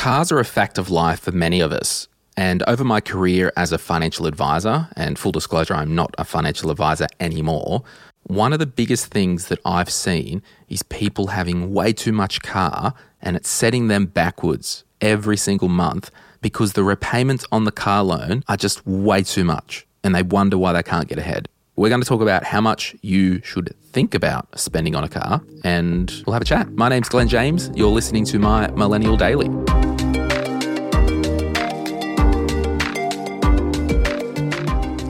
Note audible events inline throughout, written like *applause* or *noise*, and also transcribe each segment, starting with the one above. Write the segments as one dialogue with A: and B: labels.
A: Cars are a fact of life for many of us. And over my career as a financial advisor, and full disclosure, I'm not a financial advisor anymore, one of the biggest things that I've seen is people having way too much car and it's setting them backwards every single month because the repayments on the car loan are just way too much and they wonder why they can't get ahead. We're going to talk about how much you should think about spending on a car and we'll have a chat. My name's Glen James. You're listening to my Millennial Daily.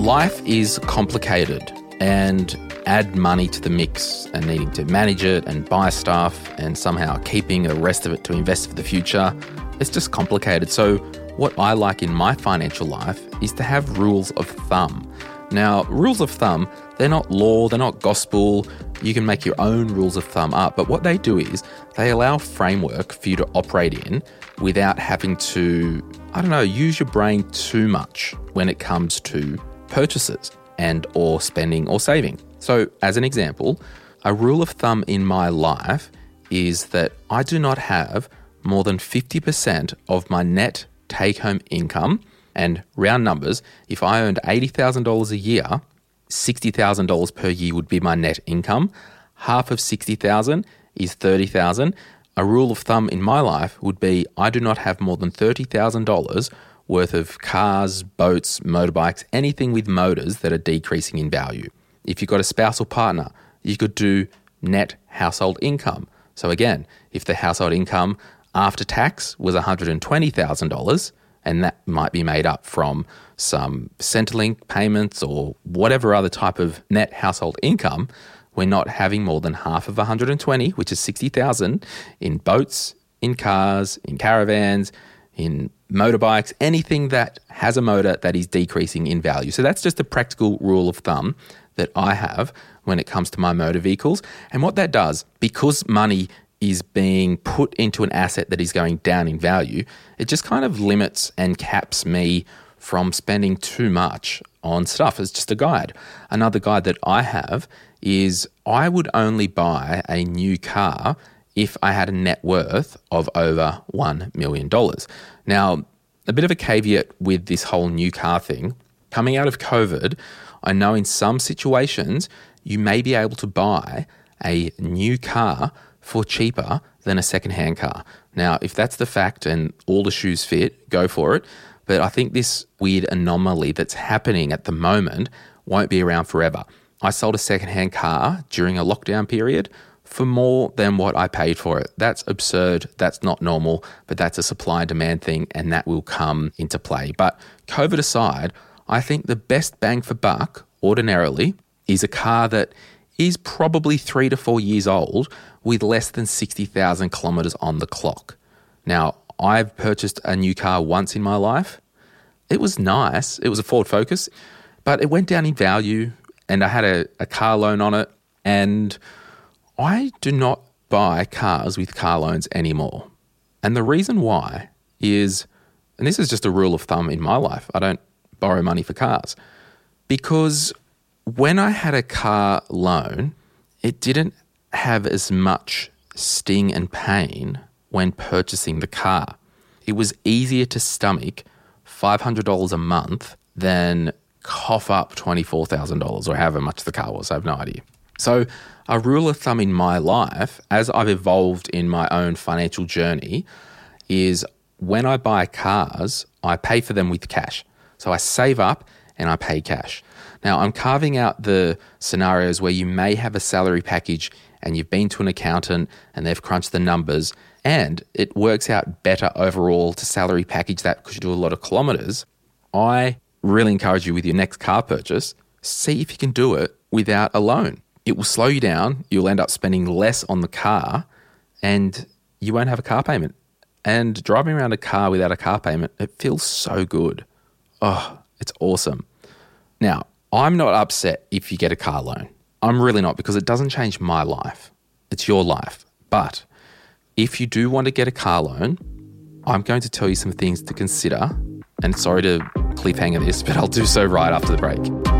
A: Life is complicated and add money to the mix and needing to manage it and buy stuff and somehow keeping the rest of it to invest for the future. It's just complicated. So, what I like in my financial life is to have rules of thumb. Now, rules of thumb, they're not law, they're not gospel. You can make your own rules of thumb up, but what they do is they allow framework for you to operate in without having to, I don't know, use your brain too much when it comes to purchases and or spending or saving. So, as an example, a rule of thumb in my life is that I do not have more than 50% of my net take home income and round numbers, if I earned $80,000 a year, $60,000 per year would be my net income. Half of 60,000 is 30,000. A rule of thumb in my life would be I do not have more than $30,000 worth of cars, boats, motorbikes, anything with motors that are decreasing in value. If you've got a spouse or partner, you could do net household income. So again, if the household income after tax was $120,000, and that might be made up from some Centrelink payments or whatever other type of net household income, we're not having more than half of 120, which is 60,000 in boats, in cars, in caravans, in motorbikes, anything that has a motor that is decreasing in value. So that's just a practical rule of thumb that I have when it comes to my motor vehicles. And what that does, because money is being put into an asset that is going down in value, it just kind of limits and caps me from spending too much on stuff. It's just a guide. Another guide that I have is I would only buy a new car if I had a net worth of over $1 million. Now, a bit of a caveat with this whole new car thing coming out of COVID, I know in some situations you may be able to buy a new car for cheaper than a second-hand car. Now, if that's the fact and all the shoes fit, go for it. But I think this weird anomaly that's happening at the moment won't be around forever. I sold a second-hand car during a lockdown period for more than what I paid for it. That's absurd. That's not normal, but that's a supply and demand thing, and that will come into play. But COVID aside, I think the best bang for buck ordinarily is a car that is probably three to four years old with less than 60,000 kilometers on the clock. Now, I've purchased a new car once in my life. It was nice. It was a Ford Focus, but it went down in value and I had a, a car loan on it. And I do not buy cars with car loans anymore. And the reason why is, and this is just a rule of thumb in my life, I don't borrow money for cars because when I had a car loan, it didn't have as much sting and pain when purchasing the car. It was easier to stomach $500 a month than cough up $24,000 or however much the car was. I have no idea. So, a rule of thumb in my life, as I've evolved in my own financial journey, is when I buy cars, I pay for them with cash. So, I save up and I pay cash. Now, I'm carving out the scenarios where you may have a salary package and you've been to an accountant and they've crunched the numbers and it works out better overall to salary package that because you do a lot of kilometers. I really encourage you with your next car purchase, see if you can do it without a loan. It will slow you down. You'll end up spending less on the car and you won't have a car payment. And driving around a car without a car payment, it feels so good. Oh, it's awesome. Now, I'm not upset if you get a car loan. I'm really not because it doesn't change my life. It's your life. But if you do want to get a car loan, I'm going to tell you some things to consider. And sorry to cliffhanger this, *laughs* but I'll do so right after the break.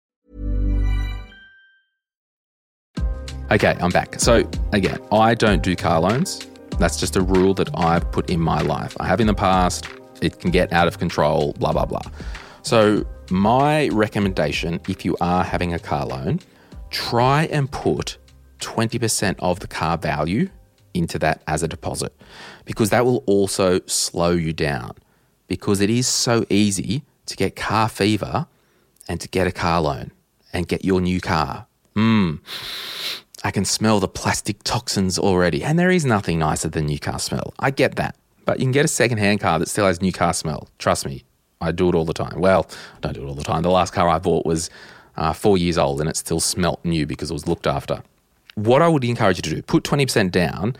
A: Okay, I'm back. So, again, I don't do car loans. That's just a rule that I've put in my life. I have in the past. It can get out of control, blah, blah, blah. So, my recommendation if you are having a car loan, try and put 20% of the car value into that as a deposit because that will also slow you down because it is so easy to get car fever and to get a car loan and get your new car. Mmm. I can smell the plastic toxins already. And there is nothing nicer than new car smell. I get that. But you can get a second-hand car that still has new car smell. Trust me, I do it all the time. Well, I don't do it all the time. The last car I bought was uh, four years old and it still smelt new because it was looked after. What I would encourage you to do, put 20% down.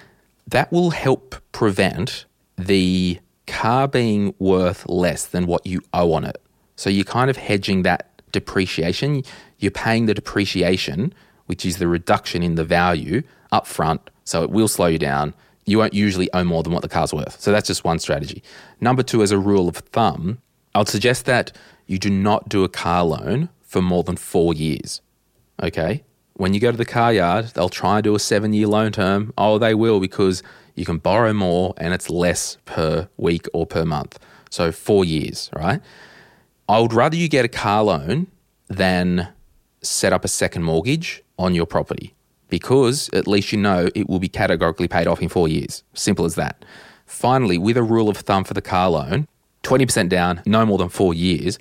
A: That will help prevent the car being worth less than what you owe on it. So you're kind of hedging that depreciation. You're paying the depreciation which is the reduction in the value up front. So it will slow you down. You won't usually owe more than what the car's worth. So that's just one strategy. Number two, as a rule of thumb, I'd suggest that you do not do a car loan for more than four years. Okay? When you go to the car yard, they'll try and do a seven year loan term. Oh, they will because you can borrow more and it's less per week or per month. So four years, right? I would rather you get a car loan than set up a second mortgage on your property because at least you know it will be categorically paid off in four years. Simple as that. Finally, with a rule of thumb for the car loan, 20% down, no more than four years.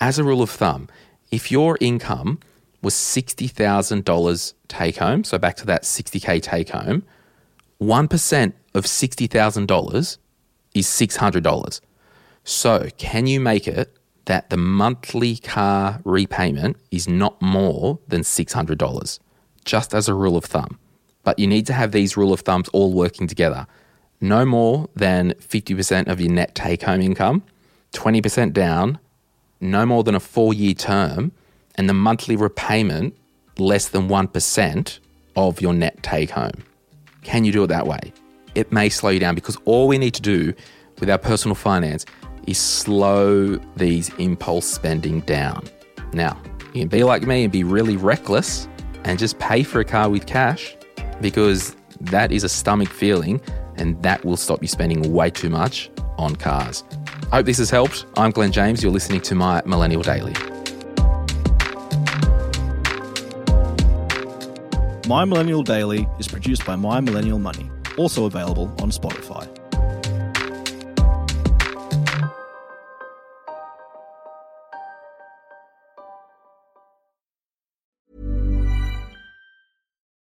A: As a rule of thumb, if your income was $60,000 take home, so back to that 60K take home, 1% of $60,000 is $600. So, can you make it that the monthly car repayment is not more than $600, just as a rule of thumb. But you need to have these rule of thumbs all working together. No more than 50% of your net take home income, 20% down, no more than a four year term, and the monthly repayment less than 1% of your net take home. Can you do it that way? It may slow you down because all we need to do with our personal finance is slow these impulse spending down. Now, you can be like me and be really reckless and just pay for a car with cash because that is a stomach feeling and that will stop you spending way too much on cars. I hope this has helped. I'm Glen James. You're listening to my Millennial Daily.
B: My Millennial Daily is produced by My Millennial Money, also available on Spotify.